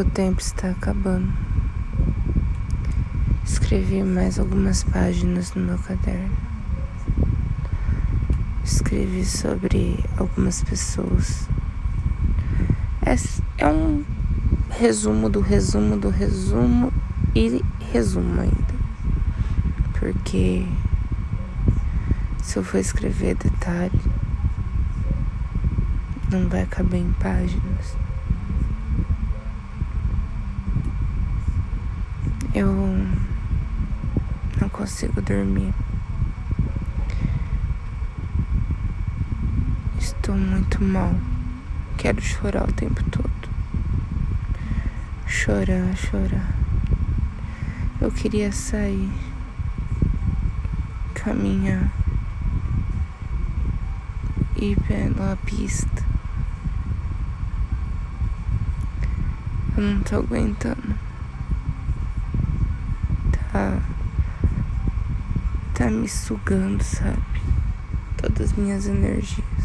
O tempo está acabando. Escrevi mais algumas páginas no meu caderno. Escrevi sobre algumas pessoas. É, um resumo do resumo do resumo e resumo ainda. Porque se eu for escrever detalhe, não vai caber em páginas. Eu não consigo dormir. Estou muito mal. Quero chorar o tempo todo. Chorar, chorar. Eu queria sair, caminhar, ir pela pista. Eu não tô aguentando. Tá. Tá me sugando, sabe? Todas as minhas energias.